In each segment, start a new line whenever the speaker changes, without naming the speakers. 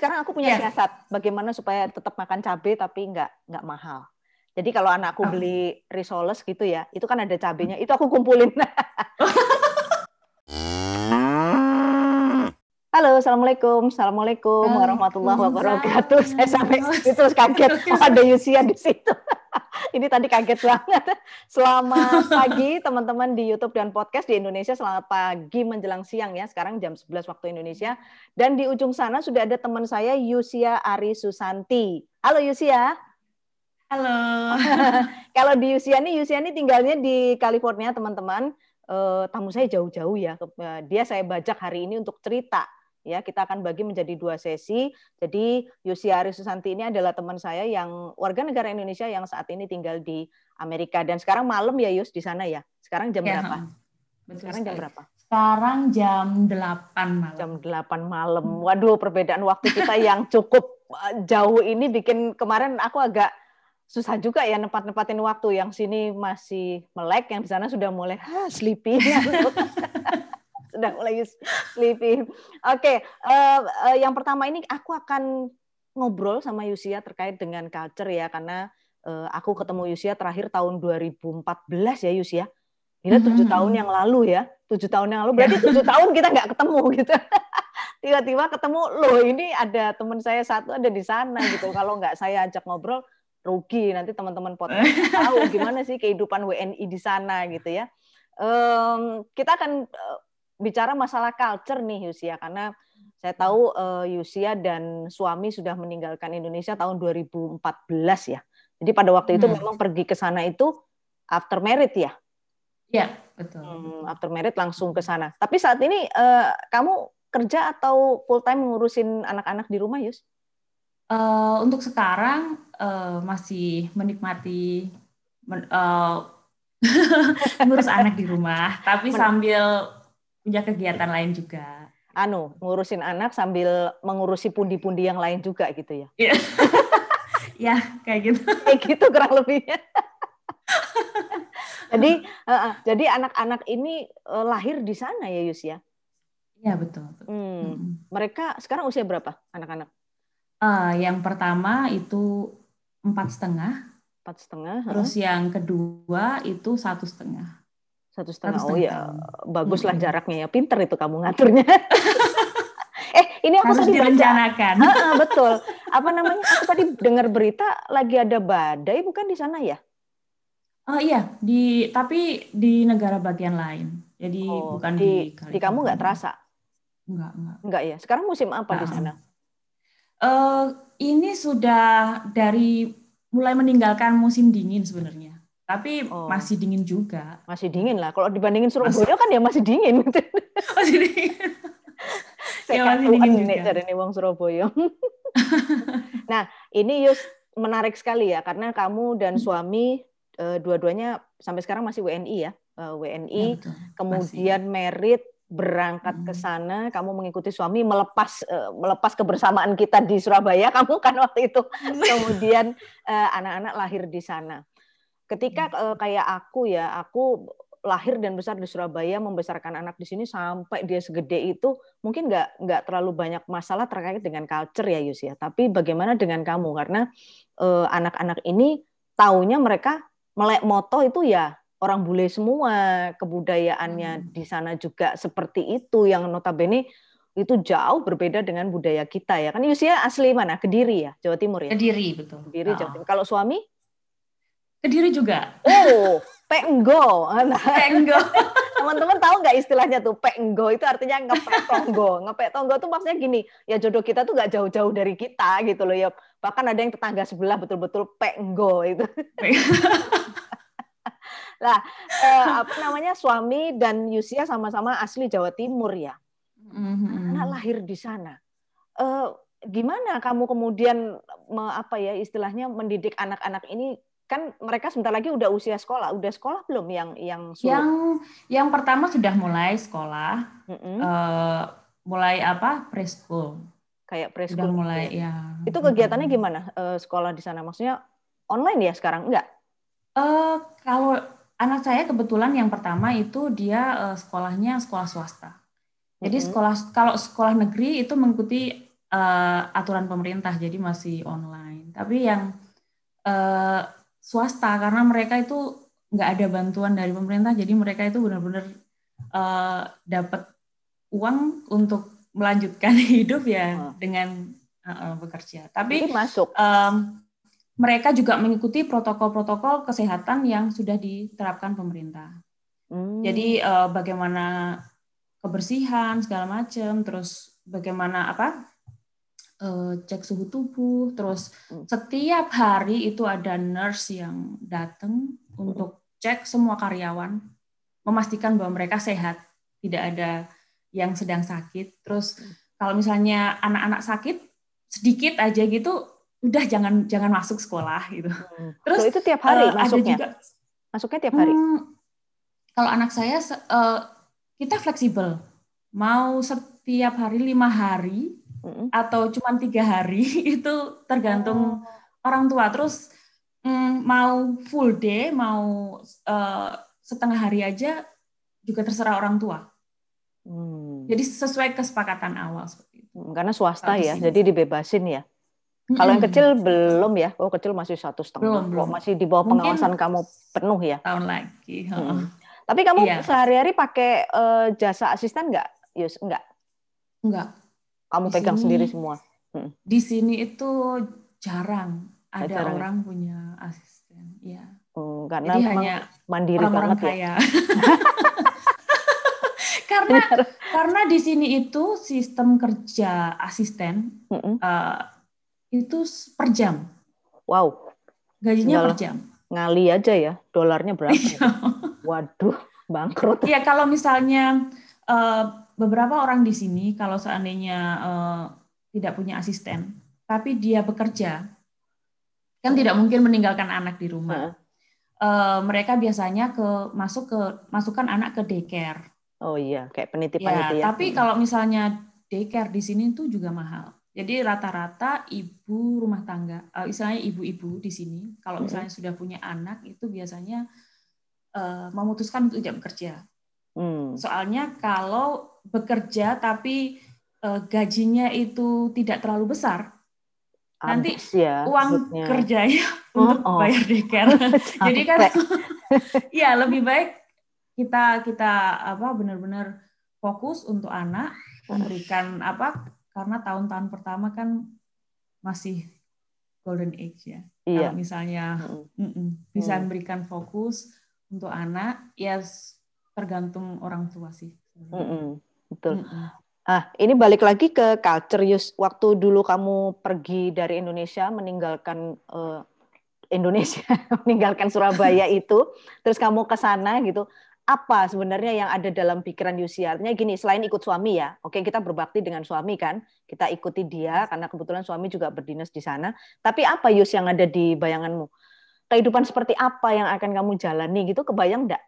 sekarang aku punya
Yes.
siasat bagaimana supaya tetap makan cabai tapi nggak nggak mahal. Jadi kalau anakku
Oh.
beli risoles gitu ya, itu kan ada cabenya, itu aku kumpulin. Halo, assalamualaikum, assalamualaikum warahmatullahi wabarakatuh. Saya sampai terus kaget, oh, ada Yusia di situ. Ini tadi kaget banget. Selamat pagi teman-teman di YouTube dan podcast di Indonesia. Selamat pagi menjelang siang ya. Sekarang jam 11 waktu Indonesia. Dan di ujung sana sudah ada teman saya Yusia Ari Susanti. Halo Yusia.
Halo.
Kalau di Yusia nih, Yusia nih tinggalnya di California teman-teman. Eh, tamu saya jauh-jauh ya. Eh, Dia saya bajak hari ini untuk cerita. Ya, kita akan bagi menjadi dua sesi. Jadi Yusia Ari Susanti ini adalah teman saya yang warga negara Indonesia yang saat ini tinggal di Amerika dan sekarang malam ya Yus di sana ya. Sekarang jam
Ya,
berapa?
Betul
Sekarang jam berapa?
Sekarang jam 8 malam.
Jam 8 malam. Waduh, perbedaan waktu kita yang cukup eh, jauh ini bikin kemarin aku agak susah juga ya nempat-nempatin waktu. Yang sini masih melek, yang di sana sudah mulai "Hah, sleepy. sudah mulai sleepy. Oke, eh, eh, yang pertama ini aku akan ngobrol sama Yusia terkait dengan culture ya, karena eh, aku ketemu Yusia terakhir tahun 2014 ya Yusia. Gila tujuh
Mhm.
tahun yang lalu ya, tujuh tahun yang lalu. Berarti tujuh tahun kita nggak ketemu gitu. Tiba-tiba ketemu, loh ini ada teman saya satu ada di sana gitu. Kalau nggak saya ajak ngobrol, rugi nanti teman-teman podcast tahu gimana sih kehidupan WNI di sana gitu ya. Em, kita akan bicara masalah culture nih Yusia karena saya tahu eh, Yusia dan suami sudah meninggalkan Indonesia tahun 2014 ya. Jadi pada waktu itu
Hmm.
memang pergi ke sana itu after married ya.
Ya, betul.
Hmm, after married langsung ke sana. Tapi saat ini eh, kamu kerja atau full time ngurusin anak-anak di rumah, Yus?
Eh, untuk sekarang eh, masih menikmati men- eh, ngurus anak di rumah, tapi sambil punya kegiatan lain juga.
Anu, ngurusin anak sambil mengurusi pundi-pundi yang lain juga gitu ya.
Ya, kayak gitu.
Kayak gitu kurang lebihnya. jadi eh, eh, jadi anak-anak ini eh, lahir di sana ya, Yus ya.
Ya, betul. betul.
Hmm.
Mm-mm.
Mereka sekarang usia berapa anak-anak?
Eh, yang pertama itu empat setengah,
Empat setengah,
terus yang kedua itu satu setengah.
Satu setengah. Oh ya, baguslah
Mm-mm.
jaraknya ya. Pinter itu kamu ngaturnya. eh, ini aku
Harus
tadi baca
direncanakan.
Ah, betul. Apa namanya? Aku tadi dengar berita lagi ada badai, bukan di sana ya?
Oh iya, di tapi di negara bagian lain. Jadi
Oh,
bukan
di,
di
di kamu nggak terasa?
Enggak, enggak.
Enggak ya? Sekarang musim apa di
Nggak.
sana?
Eh, ini sudah dari mulai meninggalkan musim dingin sebenarnya. Tapi
Oh.
masih dingin juga.
Masih dingin lah. Kalau dibandingin Surabaya kan ya masih dingin.
Masih dingin.
Saya
Ya, masih dingin juga.
dari nih wong Surabaya. nah, ini Yus menarik sekali ya karena kamu dan
Hmm.
suami eh, dua-duanya sampai sekarang masih WNI ya. Eh, WNI
Ya, betul.
kemudian merit berangkat ke
Mm.
sana kamu mengikuti suami melepas eh, melepas kebersamaan kita di Surabaya kamu kan waktu itu kemudian anak-anak lahir di sana ketika eh, kayak aku ya aku lahir dan besar di Surabaya membesarkan anak di sini sampai dia segede itu mungkin nggak nggak terlalu banyak masalah terkait dengan culture ya Yus ya. Tapi bagaimana dengan kamu? Karena eh, anak-anak ini taunya mereka melek moto itu ya orang bule semua. Kebudayaannya
Hmm.
di sana juga seperti itu yang notabene itu jauh berbeda dengan budaya kita ya. Kan Yusia asli mana? Kediri ya Jawa Timur ya?
Kediri betul.
Kediri Jawa
Oh.
Timur. Kalau suami
Kediri juga.
oh penggo. Nah,
Tenggo.
teman-teman tahu nggak istilahnya tuh penggo? Itu artinya ngepek tonggo. Ngepek tonggo tuh maksudnya gini ya jodoh kita tuh nggak jauh-jauh dari kita gitu loh ya. Bahkan ada yang tetangga sebelah betul-betul penggo itu. Lah eh, apa namanya suami dan Yusia sama-sama asli Jawa Timur ya.
Mhm.
anak lahir di sana. Eh, gimana kamu kemudian me- apa ya istilahnya mendidik anak-anak ini kan mereka sebentar lagi udah usia sekolah udah sekolah belum yang yang sulung?
Yang yang pertama sudah mulai sekolah,
Mm-mm.
eh, mulai apa preschool.
kayak
Sudah
preschool
mulai
gitu ya.
ya.
itu kegiatannya gimana eh, sekolah di sana maksudnya online ya sekarang enggak
Eh, kalau anak saya kebetulan yang pertama itu dia eh, sekolahnya sekolah swasta. Jadi
Mhm.
sekolah kalau sekolah negeri itu mengikuti uh, aturan pemerintah, jadi masih online. Tapi yang uh, swasta karena mereka itu nggak ada bantuan dari pemerintah, jadi mereka itu benar-benar uh, dapat uang untuk melanjutkan hidup ya oh. dengan uh, bekerja. Tapi
jadi masuk.
Um, mereka juga mengikuti protokol-protokol kesehatan yang sudah diterapkan pemerintah. Hmm. Jadi uh, bagaimana kebersihan segala macam, terus bagaimana apa uh, cek suhu tubuh, terus hmm. setiap hari itu ada nurse yang datang hmm. untuk cek semua karyawan, memastikan bahwa mereka sehat, tidak ada yang sedang sakit. Terus hmm. kalau misalnya anak-anak sakit sedikit aja gitu, udah jangan jangan masuk sekolah gitu.
Hmm. Terus so, itu tiap hari uh, masuknya. Ada juga, masuknya tiap hari. Hmm,
kalau anak saya uh, kita fleksibel mau setiap hari lima hari mm-hmm. atau cuma tiga hari itu tergantung oh. orang tua terus mm, mau full day mau uh, setengah hari aja juga terserah orang tua hmm. jadi sesuai kesepakatan awal seperti itu
hmm, karena swasta ya jadi dibebasin ya kalau yang kecil belum ya, oh kecil masih satu setengah, belum, belum. masih di bawah pengawasan Mungkin kamu penuh ya.
Tahun lagi. Hmm.
Tapi kamu iya. sehari-hari pakai uh, jasa asisten nggak, Yus? Nggak?
Nggak.
Kamu di pegang sini, sendiri semua?
Hmm. Di sini itu jarang ada jarang. Ya? orang punya asisten. Ya.
Hmm, karena Jadi hanya mandiri orang -orang banget ya? kaya. ya.
karena karena di sini itu sistem kerja asisten mm -mm. Uh, itu per jam.
Wow.
Gajinya Tinggal per jam.
Ngali aja ya, dolarnya berapa? Ya? Waduh, bangkrut.
Iya, kalau misalnya uh, beberapa orang di sini kalau seandainya uh, tidak punya asisten, tapi dia bekerja, kan tidak mungkin meninggalkan anak di rumah. Uh, mereka biasanya ke masuk ke masukkan anak ke daycare.
Oh iya, kayak penitipan ya, itu
ya. Tapi kalau misalnya daycare di sini itu juga mahal. Jadi rata-rata ibu rumah tangga, uh, istilahnya ibu-ibu di sini, kalau misalnya hmm. sudah punya anak itu biasanya uh, memutuskan untuk tidak bekerja. Hmm. Soalnya kalau bekerja tapi uh, gajinya itu tidak terlalu besar, Abis nanti ya, uang maksudnya. kerjanya oh, untuk oh. bayar daycare. Jadi kan, ya lebih baik kita kita apa benar-benar fokus untuk anak memberikan apa karena tahun-tahun pertama kan masih golden age ya. Iya. Kalau misalnya mm -mm, bisa mm. memberikan fokus untuk anak ya tergantung orang tua sih.
Mm -mm, betul. Mm -mm. Ah, ini balik lagi ke culture Yus. Waktu dulu kamu pergi dari Indonesia meninggalkan uh, Indonesia, meninggalkan Surabaya itu, terus kamu ke sana gitu. Apa sebenarnya yang ada dalam pikiran Yusi? Artinya gini, selain ikut suami ya, oke kita berbakti dengan suami kan, kita ikuti dia karena kebetulan suami juga berdinas di sana. Tapi apa Yus yang ada di bayanganmu? kehidupan seperti apa yang akan kamu jalani gitu kebayang enggak?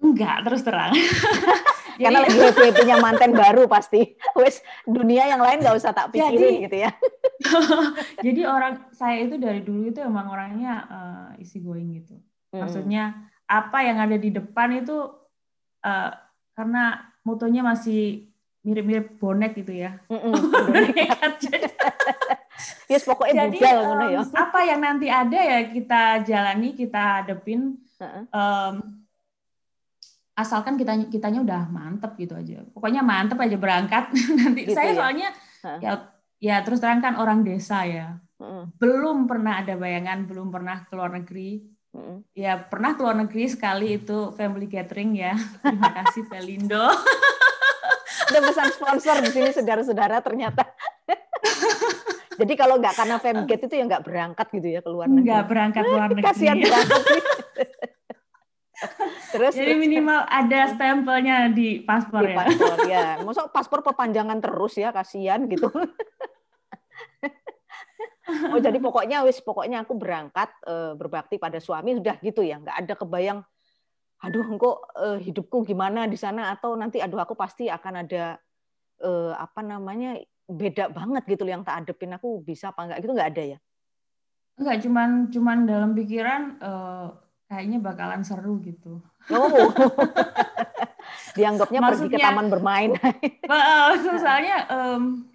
Enggak, terus terang.
Karena lagi happy punya manten baru pasti. Wes dunia yang lain nggak usah tak pikirin jadi, gitu ya.
jadi orang saya itu dari dulu itu emang orangnya uh, easy going gitu. Maksudnya apa yang ada di depan itu uh, karena motonya masih mirip-mirip bonek gitu ya. Mm -mm,
yes pokoknya Jadi, um, ya.
Apa yang nanti ada ya kita jalani, kita hadepin. Um, asalkan kita kitanya udah mantep gitu aja. Pokoknya mantep aja berangkat. nanti gitu saya ya? soalnya ya ya terus terang kan orang desa ya. Belum pernah ada bayangan, belum pernah ke luar negeri. Ya pernah ke luar negeri sekali itu family gathering ya. Terima kasih Pelindo.
ada pesan sponsor di sini saudara-saudara ternyata. Jadi kalau nggak karena femgate itu ya nggak berangkat gitu ya ke luar negeri.
Nggak berangkat luar negeri.
Kasihan berangkat sih.
Terus jadi minimal ada stempelnya di paspor di
ya. Paspor ya. Masuk paspor perpanjangan terus ya kasihan gitu. oh jadi pokoknya wis pokoknya aku berangkat e, berbakti pada suami sudah gitu ya nggak ada kebayang aduh kok e, hidupku gimana di sana atau nanti aduh aku pasti akan ada e, apa namanya beda banget gitu yang tak adepin aku bisa apa enggak gitu enggak ada ya?
Enggak, cuman cuman dalam pikiran uh, kayaknya bakalan seru gitu.
Oh. Dianggapnya Maksudnya, pergi ke taman bermain.
Soalnya um,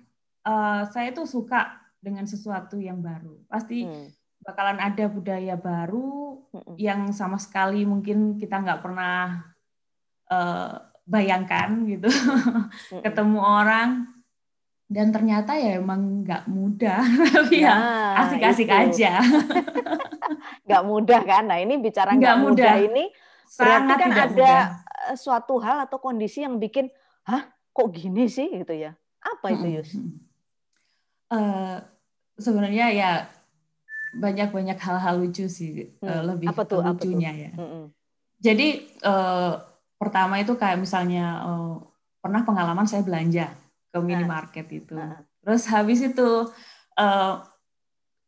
uh, saya tuh suka dengan sesuatu yang baru. Pasti hmm. bakalan ada budaya baru hmm. yang sama sekali mungkin kita nggak pernah uh, bayangkan gitu. Hmm. Ketemu orang dan ternyata ya emang nggak mudah tapi ya nah, asik-asik aja
nggak mudah kan nah ini bicara nggak mudah. mudah ini berarti kan ada mudah. Eh, suatu hal atau kondisi yang bikin hah kok gini sih gitu ya apa itu Yus?
Uh, sebenarnya ya banyak-banyak hal-hal lucu sih hmm. uh, lebih apa tuh, lucunya apa tuh? ya. Hmm. Jadi uh, pertama itu kayak misalnya uh, pernah pengalaman saya belanja ke minimarket itu. Uh. Terus habis itu uh,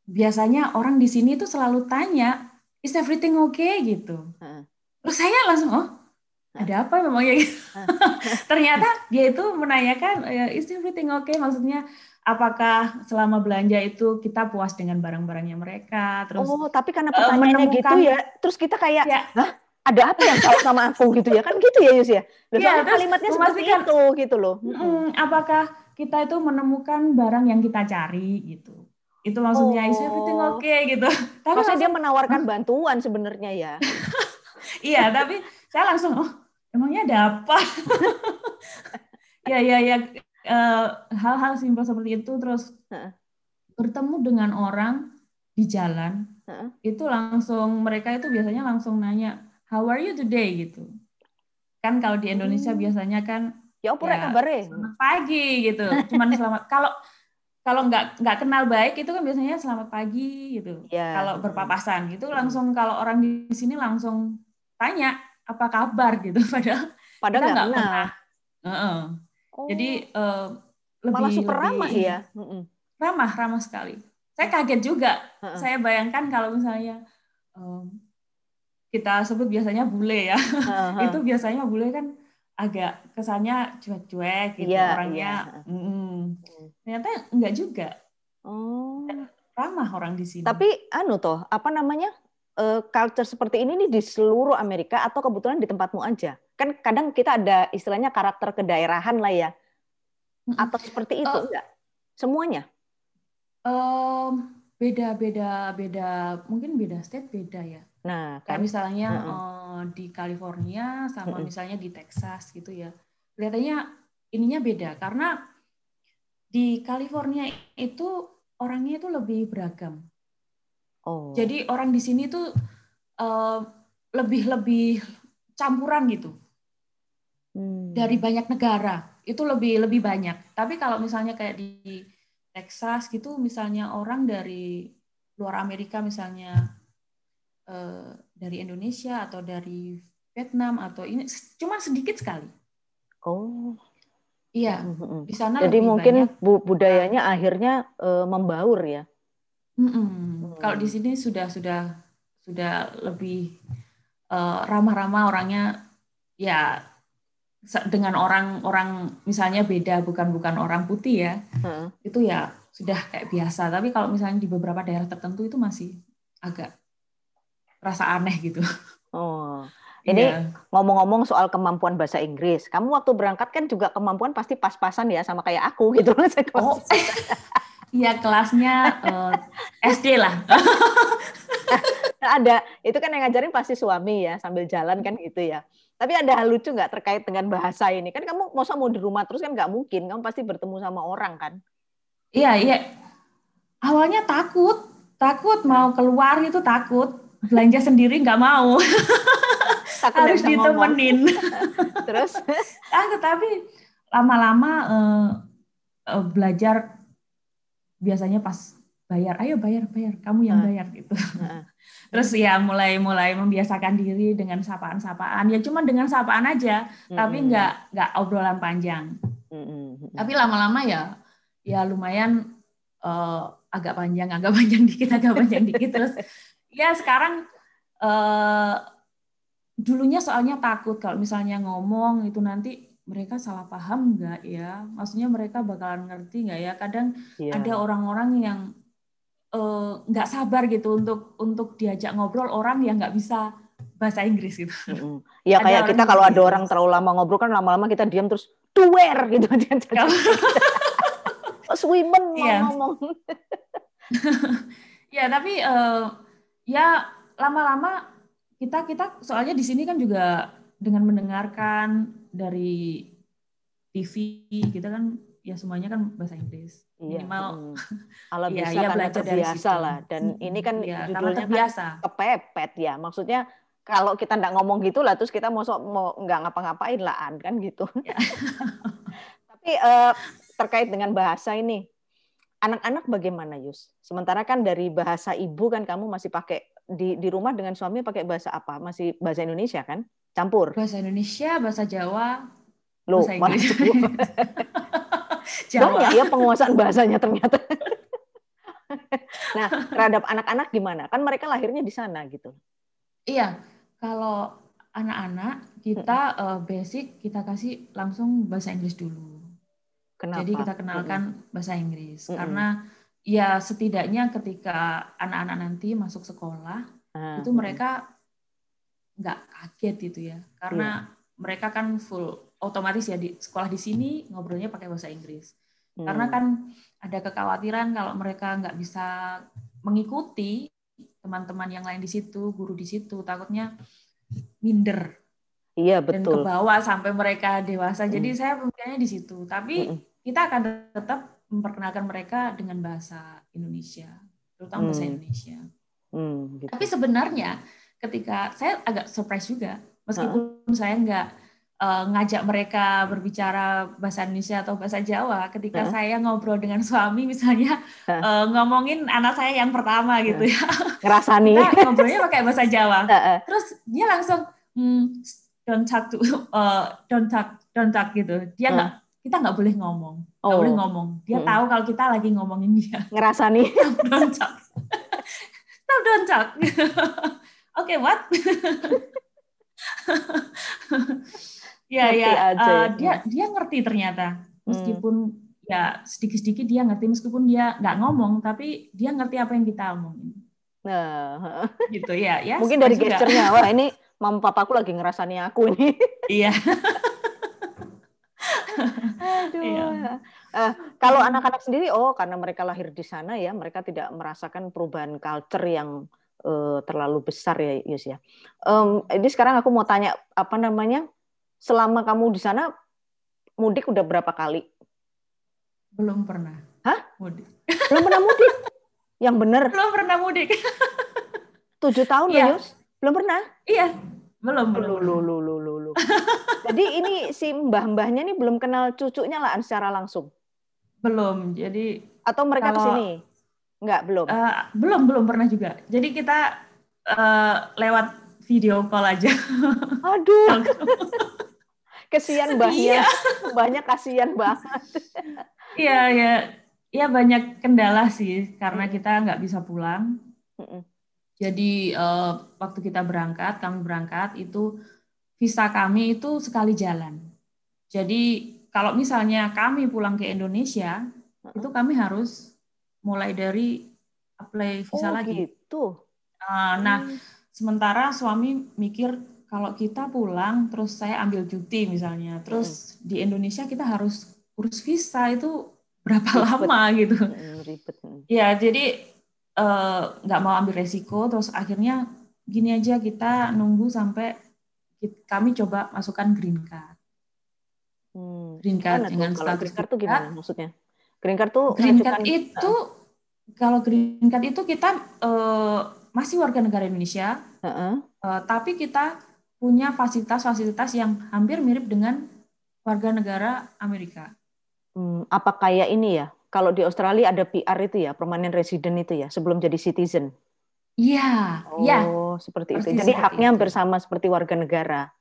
biasanya orang di sini tuh selalu tanya, is everything okay gitu. Uh. Terus saya langsung oh ada apa memangnya gitu. Ternyata dia itu menanyakan is everything okay maksudnya apakah selama belanja itu kita puas dengan barang-barangnya mereka terus
Oh, tapi karena pertanyaannya uh, gitu ya, terus kita kayak ya. Hah? Ada apa yang salah sama aku gitu ya? Kan gitu ya Yus ya, ya kalimatnya seperti itu gitu loh.
Hmm, apakah kita itu menemukan barang yang kita cari gitu? Itu maksudnya oh. is everything okay gitu.
Tapi maksudnya dia menawarkan bantuan sebenarnya ya.
Iya tapi saya langsung oh emangnya ada apa? Ya ya ya uh, hal-hal simpel seperti itu terus uh. bertemu dengan orang di jalan uh. itu langsung mereka itu biasanya langsung nanya how are you today gitu. Kan kalau di Indonesia hmm. biasanya kan
ya apa ya, kabar
Selamat pagi gitu. Cuman selamat kalau kalau nggak nggak kenal baik itu kan biasanya selamat pagi gitu. Ya. Kalau berpapasan gitu langsung kalau orang di sini langsung tanya apa kabar gitu padahal
padahal kita nggak pernah.
Uh -uh. Oh. Jadi uh, lebih
malah super lebih, ramah ya.
Ramah ramah sekali. Saya kaget juga. Uh -uh. Saya bayangkan kalau misalnya um, kita sebut biasanya bule ya. Uh-huh. itu biasanya bule kan agak kesannya cuek-cuek gitu yeah, orangnya. Yeah. Mm, ternyata enggak juga. Oh. Ramah orang di sini.
Tapi anu toh, apa namanya? Uh, culture seperti ini nih di seluruh Amerika atau kebetulan di tempatmu aja? Kan kadang kita ada istilahnya karakter kedaerahan lah ya. Atau seperti itu uh, enggak? Semuanya?
Um, beda beda beda mungkin beda state beda ya Nah, kayak kan? misalnya uh -uh. Uh, di California sama uh -uh. misalnya di Texas gitu ya. Kelihatannya ininya beda karena di California itu orangnya itu lebih beragam. Oh. Jadi orang di sini tuh uh, lebih lebih campuran gitu. Hmm. Dari banyak negara itu lebih lebih banyak. Tapi kalau misalnya kayak di Texas gitu misalnya orang dari luar Amerika misalnya Eh, dari Indonesia atau dari Vietnam atau ini cuma sedikit sekali.
Oh.
Iya,
di sana Jadi mungkin banyak, budayanya akhirnya uh, membaur ya.
Mm -mm. Hmm. Kalau di sini sudah sudah sudah lebih uh, ramah-ramah orangnya ya dengan orang-orang misalnya beda bukan bukan orang putih ya. Hmm. Itu ya sudah kayak biasa. Tapi kalau misalnya di beberapa daerah tertentu itu masih agak rasa aneh gitu.
Oh. Ini iya. ngomong-ngomong soal kemampuan bahasa Inggris, kamu waktu berangkat kan juga kemampuan pasti pas-pasan ya sama kayak aku gitu loh.
Oh, iya kelasnya uh, eh, SD lah.
ada, itu kan yang ngajarin pasti suami ya sambil jalan kan gitu ya. Tapi ada hal lucu nggak terkait dengan bahasa ini? Kan kamu mau mau di rumah terus kan nggak mungkin, kamu pasti bertemu sama orang kan?
Iya iya. Awalnya takut, takut mau keluar itu takut. Belanja sendiri nggak mau. Harus ditemenin.
Terus?
Ah tetapi lama-lama uh, uh, belajar biasanya pas bayar ayo bayar bayar kamu yang bayar gitu terus ya mulai mulai membiasakan diri dengan sapaan-sapaan ya cuma dengan sapaan aja hmm. tapi nggak nggak obrolan panjang hmm. tapi lama-lama ya ya lumayan uh, agak panjang agak panjang dikit agak panjang dikit terus ya sekarang uh, dulunya soalnya takut kalau misalnya ngomong itu nanti mereka salah paham nggak ya? Maksudnya mereka bakalan ngerti nggak ya? Kadang yeah. ada orang-orang yang uh, nggak sabar gitu untuk untuk diajak ngobrol orang yang nggak bisa bahasa Inggris gitu.
Mm-hmm. Ya kayak kita kalau ada orang terlalu lama ngobrol kan lama-lama kita diam terus to where gitu. Women mau yeah. ngomong.
ya tapi uh, ya lama-lama kita kita soalnya di sini kan juga dengan mendengarkan dari TV kita kan ya semuanya kan bahasa Inggris iya, minimal
hmm. ala ya, bisa ya, belajar dari biasa lah. Dan ini kan ya, judulnya biasa kan kepepet ya. Maksudnya kalau kita nggak ngomong gitu lah terus kita mau mau nggak ngapa-ngapain lah kan gitu. Ya. tapi uh, terkait dengan bahasa ini anak-anak bagaimana Yus? Sementara kan dari bahasa ibu kan kamu masih pakai di di rumah dengan suami pakai bahasa apa? Masih bahasa Indonesia kan? Campur?
Bahasa Indonesia bahasa Jawa
Loh, bahasa Inggris Jawa. Banyak ya penguasaan bahasanya ternyata. nah, terhadap anak-anak gimana? Kan mereka lahirnya di sana gitu.
Iya, kalau anak-anak kita uh, basic kita kasih langsung bahasa Inggris dulu. Kenapa? Jadi kita kenalkan mm -hmm. bahasa Inggris mm -hmm. karena ya setidaknya ketika anak-anak nanti masuk sekolah uh, itu mereka nggak kaget gitu ya karena yeah. mereka kan full otomatis ya di sekolah di sini ngobrolnya pakai bahasa Inggris. Hmm. Karena kan ada kekhawatiran kalau mereka nggak bisa mengikuti teman-teman yang lain di situ, guru di situ, takutnya minder.
Iya betul. Dan ke
bawah sampai mereka dewasa. Hmm. Jadi saya pemikirannya di situ. Tapi hmm. kita akan tetap memperkenalkan mereka dengan bahasa Indonesia, terutama hmm. bahasa Indonesia. Hmm, gitu. Tapi sebenarnya ketika saya agak surprise juga, meskipun uh. saya nggak uh, ngajak mereka berbicara bahasa Indonesia atau bahasa Jawa ketika uh. saya ngobrol dengan suami misalnya uh. Uh, ngomongin anak saya yang pertama gitu ya.
Ngerasani.
Kita ngobrolnya pakai bahasa Jawa. Terus dia langsung hmm, don't talk to uh, don't talk don't talk gitu. Dia nggak kita nggak boleh ngomong. Nggak oh. boleh ngomong. Dia hmm. tahu kalau kita lagi ngomongin dia.
Ngerasani.
Don't talk. No don't talk. Oke okay, what Iya ya, uh, dia dia ngerti ternyata meskipun hmm. ya sedikit-sedikit dia ngerti meskipun dia nggak ngomong tapi dia ngerti apa yang kita omongin. Nah, gitu ya, ya.
Mungkin dari gesturnya, wah ini mama papaku lagi ngerasani aku ini.
Iya.
Aduh. Iya. Uh, kalau anak-anak sendiri, oh karena mereka lahir di sana ya, mereka tidak merasakan perubahan culture yang uh, terlalu besar ya, Yus ya. Um, ini sekarang aku mau tanya apa namanya selama kamu di sana mudik udah berapa kali?
Belum pernah.
Hah? Mudik. Belum pernah mudik? Yang benar?
Belum pernah mudik.
Tujuh tahun ya. Yus? Belum pernah?
Iya. Belum, belum.
Lu, lu, lu, lu, lu. Jadi ini si mbah-mbahnya nih belum kenal cucunya lah secara langsung?
Belum. Jadi
atau mereka kalau, ke sini? Enggak, belum.
Uh, belum, belum pernah juga. Jadi kita uh, lewat video call aja.
Aduh. kesian banyak banyak kasihan banget.
Iya ya. Ya banyak kendala sih karena kita nggak bisa pulang. Jadi uh, waktu kita berangkat kami berangkat itu visa kami itu sekali jalan. Jadi kalau misalnya kami pulang ke Indonesia itu kami harus mulai dari apply visa oh, lagi.
gitu.
Uh, nah hmm. sementara suami mikir kalau kita pulang terus saya ambil cuti misalnya terus hmm. di Indonesia kita harus urus visa itu berapa ribet. lama gitu hmm, ribet ya jadi eh, nggak uh, mau ambil resiko terus akhirnya gini aja kita nunggu sampai kami coba masukkan green card
hmm. green card dengan kalau status green card itu gimana maksudnya green card tuh
green card itu kalau green card itu kita uh, masih warga negara Indonesia uh -uh. Uh, tapi kita punya fasilitas-fasilitas yang hampir mirip dengan warga negara Amerika.
Hmm, apa kayak ini ya? Kalau di Australia ada PR itu ya, permanent resident itu ya, sebelum jadi citizen.
Iya,
oh, ya. seperti itu. Jadi haknya hampir sama seperti warga negara.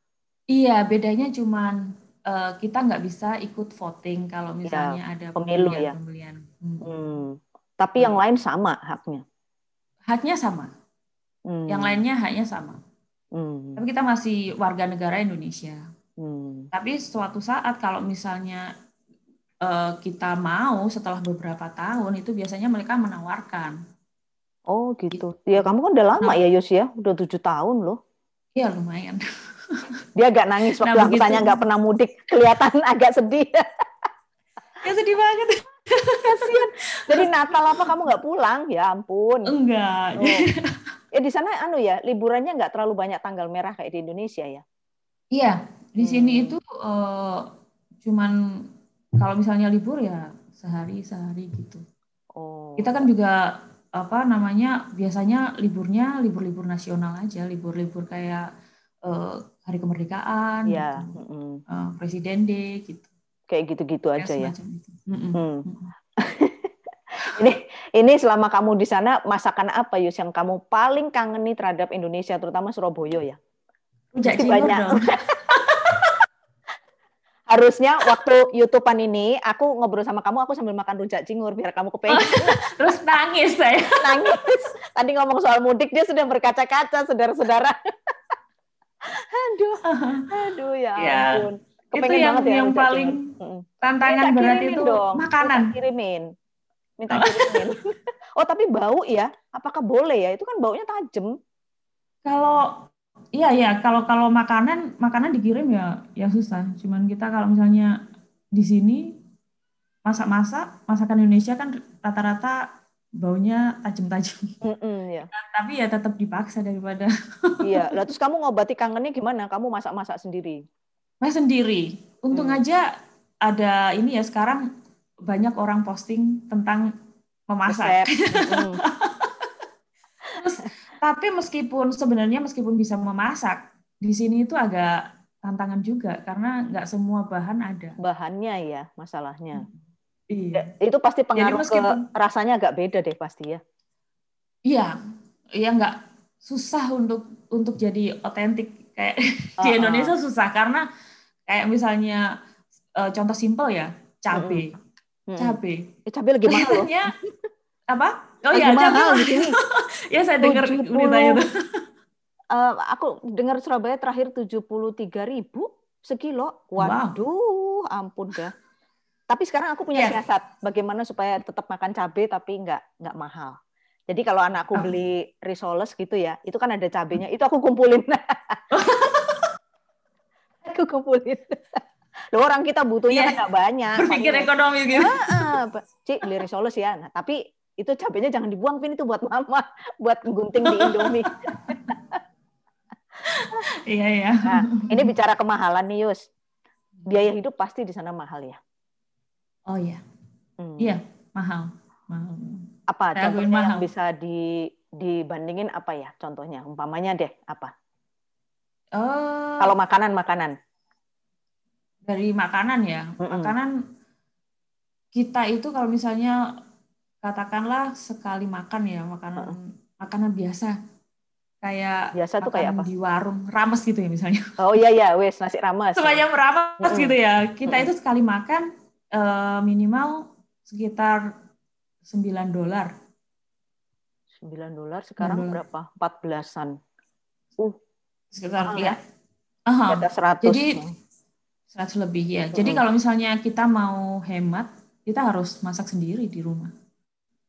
Iya, bedanya cuman uh, kita nggak bisa ikut voting kalau iya, misalnya ya, ada
pemilu pemilihan, ya. Pemilihan. Hmm. Hmm. Tapi hmm. yang lain sama haknya.
Haknya sama. Hmm. Yang lainnya haknya sama. Hmm. Tapi kita masih warga negara Indonesia. Hmm. Tapi suatu saat kalau misalnya uh, kita mau setelah beberapa tahun itu biasanya mereka menawarkan.
Oh gitu. gitu. Ya kamu kan udah lama nah, ya Yos ya, udah tujuh tahun loh.
Iya lumayan.
Dia agak nangis waktu nah, aku tanya nggak pernah mudik, kelihatan agak sedih.
ya sedih banget.
Kasian. Jadi Natal apa kamu nggak pulang? Ya ampun.
Enggak.
Oh. Ya di sana anu ya, liburannya nggak terlalu banyak tanggal merah kayak di Indonesia ya?
Iya, di hmm. sini itu uh, cuman kalau misalnya libur ya sehari sehari gitu. Oh. Kita kan juga apa namanya biasanya liburnya libur-libur nasional aja, libur-libur kayak uh, hari kemerdekaan,
ya. gitu. Mm.
Uh, Presiden Day gitu.
Kayak gitu-gitu aja ya. Gitu. Mm -mm. Ini ini selama kamu di sana masakan apa Yus yang kamu paling kangeni terhadap Indonesia terutama Surabaya ya?
Rujak banyak.
harusnya waktu YouTubean ini aku ngobrol sama kamu aku sambil makan rujak cingur biar kamu kepengen.
Terus nangis saya.
nangis. Tadi ngomong soal mudik dia sudah berkaca-kaca saudara-saudara. aduh, aduh ya, ya ampun.
itu yang ya, yang paling tantangan Minta berat itu dong.
makanan. Kirimin. Minta kirimin. oh tapi bau ya? Apakah boleh ya? Itu kan baunya tajam.
Kalau Iya iya kalau kalau makanan makanan dikirim ya ya susah. Cuman kita kalau misalnya di sini masak-masak masakan Indonesia kan rata-rata baunya tajam-tajam. Mm -mm, ya. Nah, tapi ya tetap dipaksa daripada.
iya. Lalu terus kamu ngobati kangennya gimana? Kamu masak-masak sendiri?
Masak sendiri. Untung hmm. aja ada ini ya sekarang banyak orang posting tentang memasak. terus tapi meskipun sebenarnya meskipun bisa memasak, di sini itu agak tantangan juga karena nggak semua bahan ada.
Bahannya ya masalahnya. Iya. Itu pasti pengaruh meskipun, ke rasanya agak beda deh pasti ya.
Iya, iya nggak susah untuk untuk jadi otentik kayak uh, di Indonesia susah karena kayak misalnya uh, contoh simpel ya cabe, hmm. cabe.
Eh, cabe lagi mahal loh.
apa? Oh iya, mahal di sini. ya saya dengar berita itu.
Uh, aku dengar Surabaya terakhir tujuh puluh tiga ribu sekilo. Waduh, wow. ampun dah. Tapi sekarang aku punya yeah. siasat bagaimana supaya tetap makan cabai tapi nggak nggak mahal. Jadi kalau anakku oh. beli risoles gitu ya, itu kan ada cabenya, itu aku kumpulin. aku kumpulin. Loh orang kita butuhnya yeah. kan nggak banyak.
Berpikir ekonomi gitu.
Ah, Cik beli risoles ya. Nah, tapi itu cabenya jangan dibuang Vin. Itu buat mama buat gunting di Indomie.
Iya iya.
Nah, ini bicara kemahalan nih Yus. Biaya hidup pasti di sana mahal ya?
Oh iya. Hmm. iya mahal. Mahal.
Apa Saya contohnya mahal. yang bisa di dibandingin apa ya? Contohnya umpamanya deh apa?
Oh.
Kalau makanan makanan
dari makanan ya. Mm -mm. makanan kita itu kalau misalnya katakanlah sekali makan ya makanan uh. makanan biasa. Kayak
biasa tuh kayak apa?
di warung rames gitu ya misalnya.
Oh iya iya wes nasi rames.
Semuanya rames uh. gitu ya. Kita itu sekali makan uh, minimal sekitar 9 dolar.
9 dolar sekarang 9 berapa? 14-an uh
sekitar ya? Uh -huh. 100 jadi 100 lebih ya jadi kalau misalnya kita mau hemat kita harus masak sendiri di rumah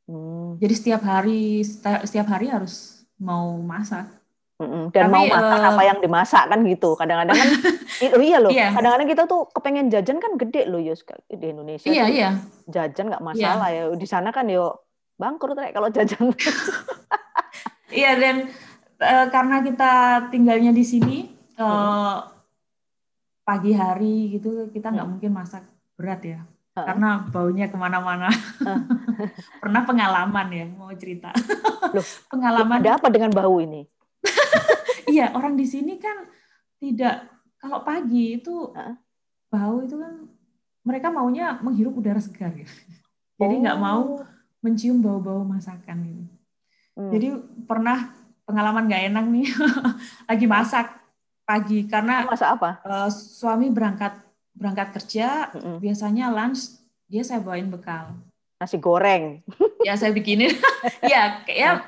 Hmm. Jadi setiap hari setiap hari harus mau masak.
Dan Tapi, mau masak uh, apa yang dimasak kan gitu. Kadang-kadang kan oh iya loh. Iya. Kadang-kadang kita tuh kepengen jajan kan gede loh Yus di Indonesia.
Iya, iya.
Jajan nggak masalah iya. ya. Di sana kan yo bangkrut kayak kalau jajan.
iya dan uh, karena kita tinggalnya di sini uh, pagi hari gitu kita nggak hmm. mungkin masak berat ya karena baunya ke mana-mana. Pernah pengalaman ya mau cerita.
Loh, pengalaman. Ada apa dengan bau ini?
iya orang di sini kan tidak kalau pagi itu bau itu kan mereka maunya menghirup udara segar ya. Jadi nggak oh. mau mencium bau-bau masakan ini. Hmm. Jadi pernah pengalaman nggak enak nih lagi masak pagi. Karena
masak apa?
Uh, suami berangkat berangkat kerja mm -hmm. biasanya lunch dia saya bawain bekal.
Nasi goreng.
Ya saya bikinin. Ya kayak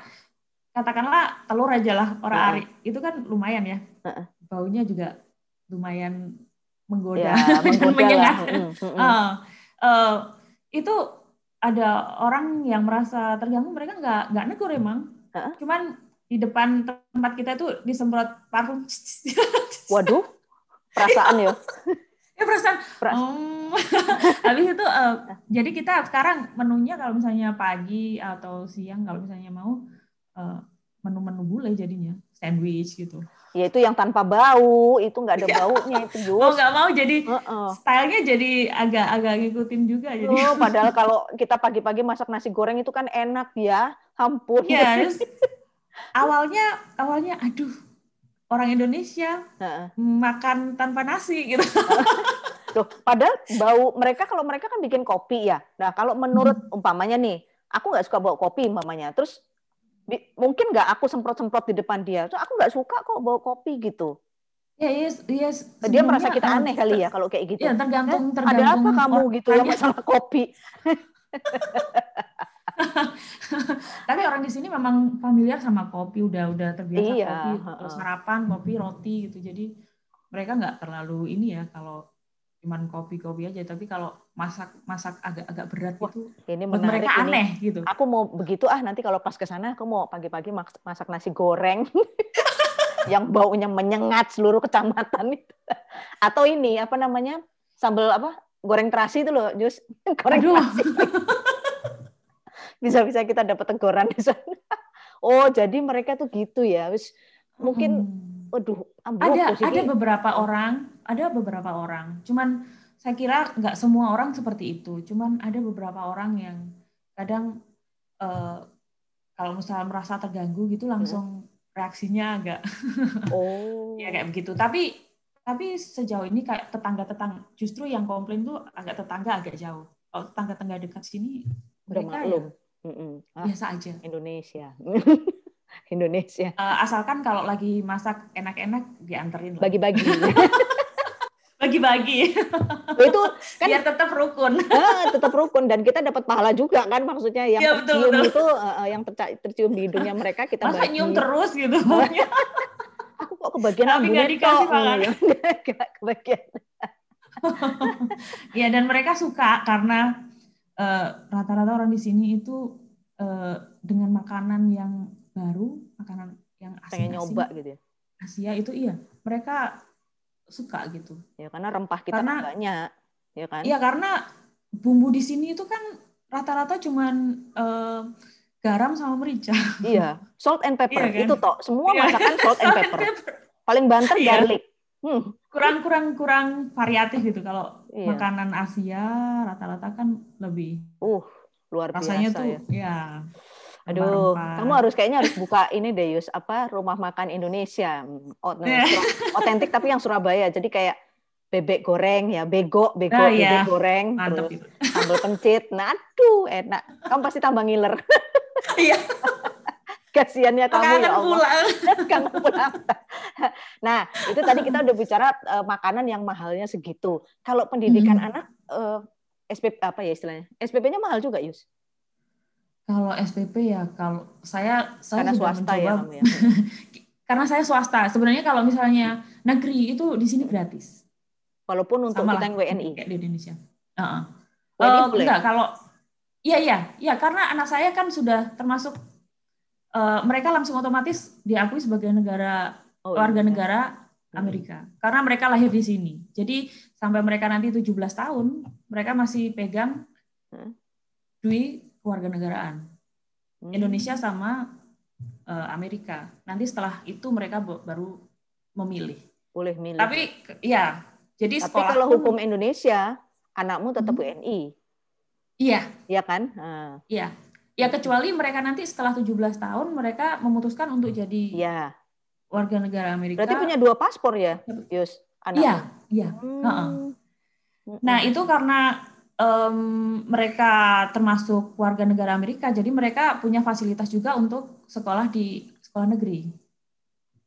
katakanlah telur aja lah orang ari. Itu kan lumayan ya. Baunya juga lumayan menggoda, ya, menggoda mm -hmm. uh, uh, itu ada orang yang merasa terganggu mereka nggak nggak negur emang. Cuman di depan tempat kita tuh disemprot parfum.
Waduh, perasaan ya.
ya perasaan. perasaan. Oh. Habis itu uh, jadi kita sekarang menunya kalau misalnya pagi atau siang kalau misalnya mau uh, menu-menu bule jadinya sandwich gitu.
Ya itu yang tanpa bau, itu nggak ada iya. baunya itu Jus.
Oh nggak mau jadi uh -uh. stylenya jadi agak-agak ngikutin juga jadi.
Oh, padahal kalau kita pagi-pagi masak nasi goreng itu kan enak ya, ampun.
Ya, awalnya awalnya aduh orang Indonesia uh -uh. makan tanpa nasi gitu.
Tuh, padahal bau mereka kalau mereka kan bikin kopi ya. Nah kalau menurut hmm. umpamanya nih, aku nggak suka bau kopi umpamanya. Terus mungkin nggak aku semprot-semprot di depan dia. Tuh aku nggak suka kok bawa kopi gitu.
Ya, yes, yes.
Dia merasa kita aneh kali ya kalau kayak gitu.
Ya, tergantung,
eh, tergantung. Ada apa kamu gitu ya masalah kopi?
Tapi orang di sini memang familiar sama kopi, udah udah terbiasa iya, kopi, uh, sarapan, kopi, roti gitu. Jadi mereka nggak terlalu ini ya kalau cuman kopi-kopi aja. Tapi kalau masak masak agak-agak berat Wah, itu
ini menarik
mereka
ini.
aneh gitu.
Aku mau begitu ah nanti kalau pas ke sana aku mau pagi-pagi masak nasi goreng. Yang baunya menyengat seluruh kecamatan itu. Atau ini apa namanya sambal apa goreng terasi itu loh jus. Goreng Aduh. terasi bisa-bisa kita dapat teguran di sana oh jadi mereka tuh gitu ya wis mungkin hmm waduh,
ada ada beberapa orang, ada beberapa orang. Cuman saya kira nggak semua orang seperti itu. Cuman ada beberapa orang yang kadang uh, kalau misalnya merasa terganggu gitu langsung hmm. reaksinya agak oh ya kayak begitu. Tapi tapi sejauh ini kayak tetangga-tetangga justru yang komplain tuh agak tetangga agak jauh. Kalau tetangga-tetangga dekat sini mereka ya, biasa aja.
Indonesia. Indonesia.
Uh, asalkan kalau lagi masak enak-enak dianterin.
Bagi-bagi.
Bagi-bagi.
itu
kan biar tetap rukun.
Uh, tetap rukun dan kita dapat pahala juga kan maksudnya yang ya, betul, tercium betul. itu uh, yang tercium di hidungnya mereka kita
Masa bagi. nyium terus gitu.
Aku kok kebagian Tapi nggak dikasih pahala.
kebagian. ya dan mereka suka karena rata-rata uh, orang di sini itu uh, dengan makanan yang baru makanan yang
Asia pengen nyoba gitu ya
Asia itu iya mereka suka gitu
ya karena rempah kita karena, banyak ya kan
iya karena bumbu di sini itu kan rata-rata cuman uh, garam sama merica
iya salt and pepper iya kan? itu toh semua iya. masakan salt and pepper, pepper. paling banter iya. garlic
hmm. Kurang kurang kurang variatif gitu kalau iya. makanan Asia rata-rata kan lebih
uh luar
rasanya
biasa
tuh ya, ya
Aduh, kamu harus kayaknya harus buka ini deh Yus, apa rumah makan Indonesia. Iya. Otentik tapi yang Surabaya. Jadi kayak bebek goreng ya, bego, bego, nah, bebek iya. goreng, Mantap terus itu. sambal pencit. Nah, aduh, enak. Kamu pasti tambah ngiler. Iya. Kasiannya kamu ya Allah. Pulang. kamu pulang. nah, itu tadi kita udah bicara uh, makanan yang mahalnya segitu. Kalau pendidikan hmm. anak uh, eh, SPP apa ya istilahnya? SPP-nya mahal juga, Yus?
Kalau SPP ya kalau saya saya
karena swasta ya, mencoba, ya, ya.
karena saya swasta. Sebenarnya kalau misalnya negeri itu di sini gratis.
Walaupun untuk Sama kita yang WNI
kayak di Indonesia. Uh -uh. WNI uh, boleh? Enggak, kalau iya iya iya karena anak saya kan sudah termasuk uh, mereka langsung otomatis diakui sebagai negara oh, warga iya. negara Amerika hmm. karena mereka lahir di sini. Jadi sampai mereka nanti 17 tahun mereka masih pegang hmm. duit kewarganegaraan hmm. Indonesia sama uh, Amerika. Nanti setelah itu mereka baru memilih.
Boleh milih.
Tapi ya, jadi
Tapi sekolah kalau hukum Indonesia, anakmu tetap hmm. WNI.
Iya.
Iya kan?
Uh. Iya. Ya kecuali mereka nanti setelah 17 tahun mereka memutuskan untuk jadi ya. warga negara Amerika.
Berarti punya dua paspor ya, Yus?
Iya, iya. Hmm. Nah, itu karena um, mereka termasuk warga negara Amerika, jadi mereka punya fasilitas juga untuk sekolah di sekolah negeri.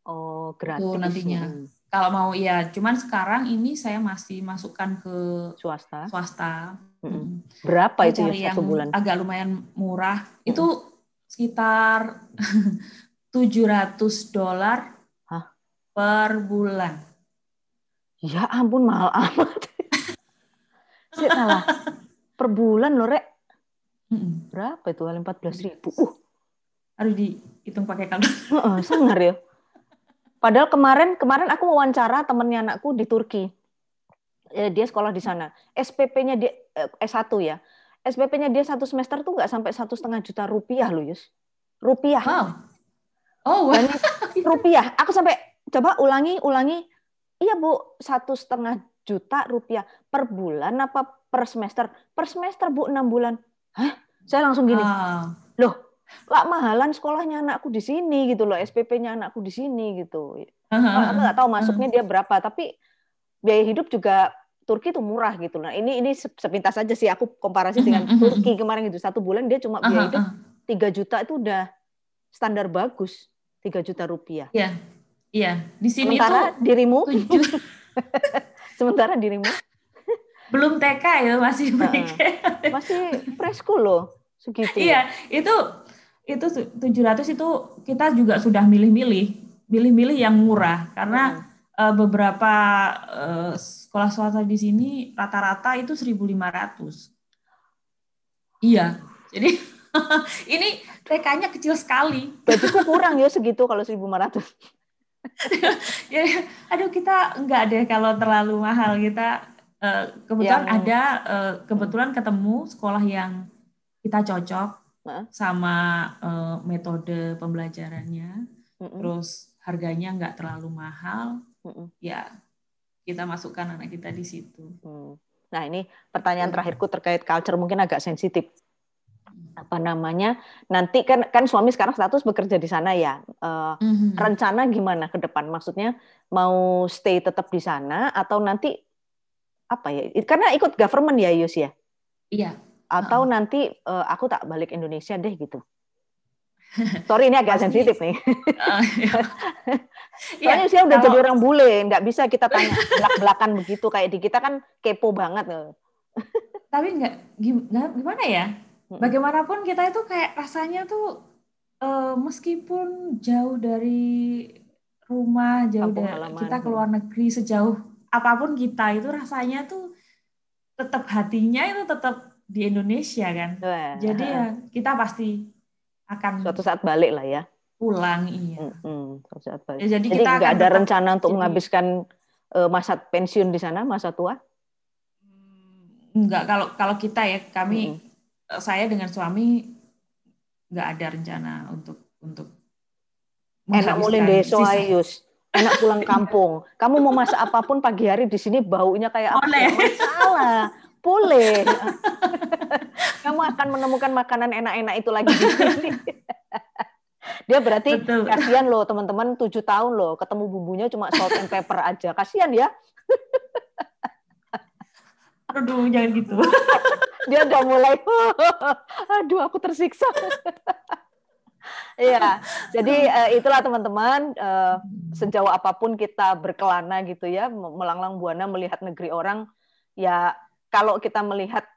Oh, gratis.
Itu nantinya. Hmm. Kalau mau ya, cuman sekarang ini saya masih masukkan ke
swasta.
Swasta.
Hmm. Berapa itu ya satu bulan?
Agak lumayan murah. Hmm. Itu sekitar 700 dolar per bulan.
Ya ampun mahal amat. Sih salah. Per bulan loh, Rek. Berapa itu? Empat belas ribu. Uh.
harus dihitung pakai kalkulator.
Uh, sangar ya. Padahal kemarin kemarin aku wawancara temennya anakku di Turki. Eh, dia sekolah di sana. SPP-nya dia eh, S1 ya. SPP-nya dia satu semester tuh nggak sampai satu setengah juta rupiah loh, Yus. Rupiah.
Wow. Oh, wow.
rupiah. Aku sampai coba ulangi, ulangi. Iya bu, satu setengah juta rupiah per bulan apa per semester? Per semester bu, enam bulan. Hah? Saya langsung gini. Wow. Loh, lah mahalan sekolahnya anakku di sini gitu loh, SPP-nya anakku di sini gitu. Aku nggak tahu masuknya dia berapa, tapi biaya hidup juga Turki itu murah gitu. Nah ini ini sepintas saja sih aku komparasi dengan Turki kemarin gitu. Satu bulan dia cuma biaya hidup tiga juta itu udah standar bagus. Tiga juta rupiah.
Iya, iya. Di sini
Sementara
tuh
dirimu, sementara dirimu?
Belum TK ya masih
uh, masih preschool loh segitu.
Iya, itu itu 700 itu kita juga sudah milih-milih, milih-milih yang murah. Karena uh, beberapa uh, sekolah swasta di sini rata-rata itu 1.500. Iya, jadi ini TK-nya kecil sekali.
Gajiku kurang ya segitu kalau 1.500.
ya, aduh kita enggak deh kalau terlalu mahal kita uh, kebetulan yang... ada uh, kebetulan ketemu sekolah yang kita cocok sama uh, metode pembelajarannya, mm -mm. terus harganya nggak terlalu mahal, mm -mm. ya kita masukkan anak kita di situ.
Mm. Nah ini pertanyaan terakhirku terkait culture mungkin agak sensitif. Apa namanya? Nanti kan kan suami sekarang status bekerja di sana ya. Uh, mm -hmm. Rencana gimana ke depan? Maksudnya mau stay tetap di sana atau nanti apa ya? Karena ikut government ya Yus ya.
Iya
atau uh. nanti uh, aku tak balik Indonesia deh gitu. Sorry ini agak sensitif nih. Uh, iya. Soalnya udah kalau... jadi orang bule, nggak bisa kita tanya belak-belakan begitu kayak di kita kan kepo banget.
Tapi nggak gimana ya? Bagaimanapun kita itu kayak rasanya tuh uh, meskipun jauh dari rumah, jauh dari kita keluar negeri sejauh apa pun kita itu rasanya tuh tetap hatinya itu tetap di Indonesia kan. Wah. Jadi ya kita pasti akan
suatu saat balik lah ya.
Pulang iya.
Hmm, suatu saat balik. Ya, jadi, jadi kita nggak ada rencana untuk jadi, menghabiskan uh, masa pensiun di sana, masa tua?
Enggak, kalau kalau kita ya kami hmm. saya dengan suami nggak ada rencana untuk untuk
enak mulai deso ayus enak pulang kampung. Kamu mau masak apa pun pagi hari di sini baunya kayak apa? Oleh. Masalah boleh. Akan menemukan makanan enak-enak itu lagi di sini. Dia berarti Betul. kasihan loh teman-teman tujuh tahun loh ketemu bumbunya cuma salt and pepper aja. Kasihan ya.
Aduh, jangan gitu.
Dia udah mulai, aduh aku tersiksa. Iya, jadi uh, itulah teman-teman uh, sejauh apa pun kita berkelana gitu ya, melanglang buana melihat negeri orang, ya kalau kita melihat eh,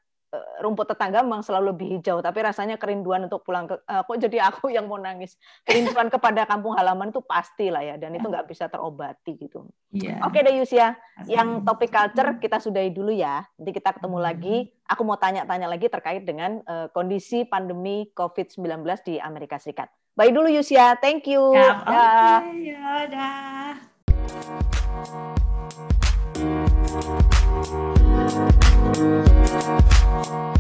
rumput tetangga memang selalu lebih hijau, tapi rasanya kerinduan untuk pulang ke uh, kok jadi aku yang mau nangis. Kerinduan kepada kampung halaman itu pasti lah ya, dan itu nggak bisa terobati gitu. Yeah. Oke deh Yusia, yang topik culture kita sudahi dulu ya. Nanti kita ketemu lagi. Aku mau tanya-tanya lagi terkait dengan uh, kondisi pandemi COVID-19 di Amerika Serikat. Bye dulu Yusia, thank you. Ya,
okay. ya, dah. We'll be right.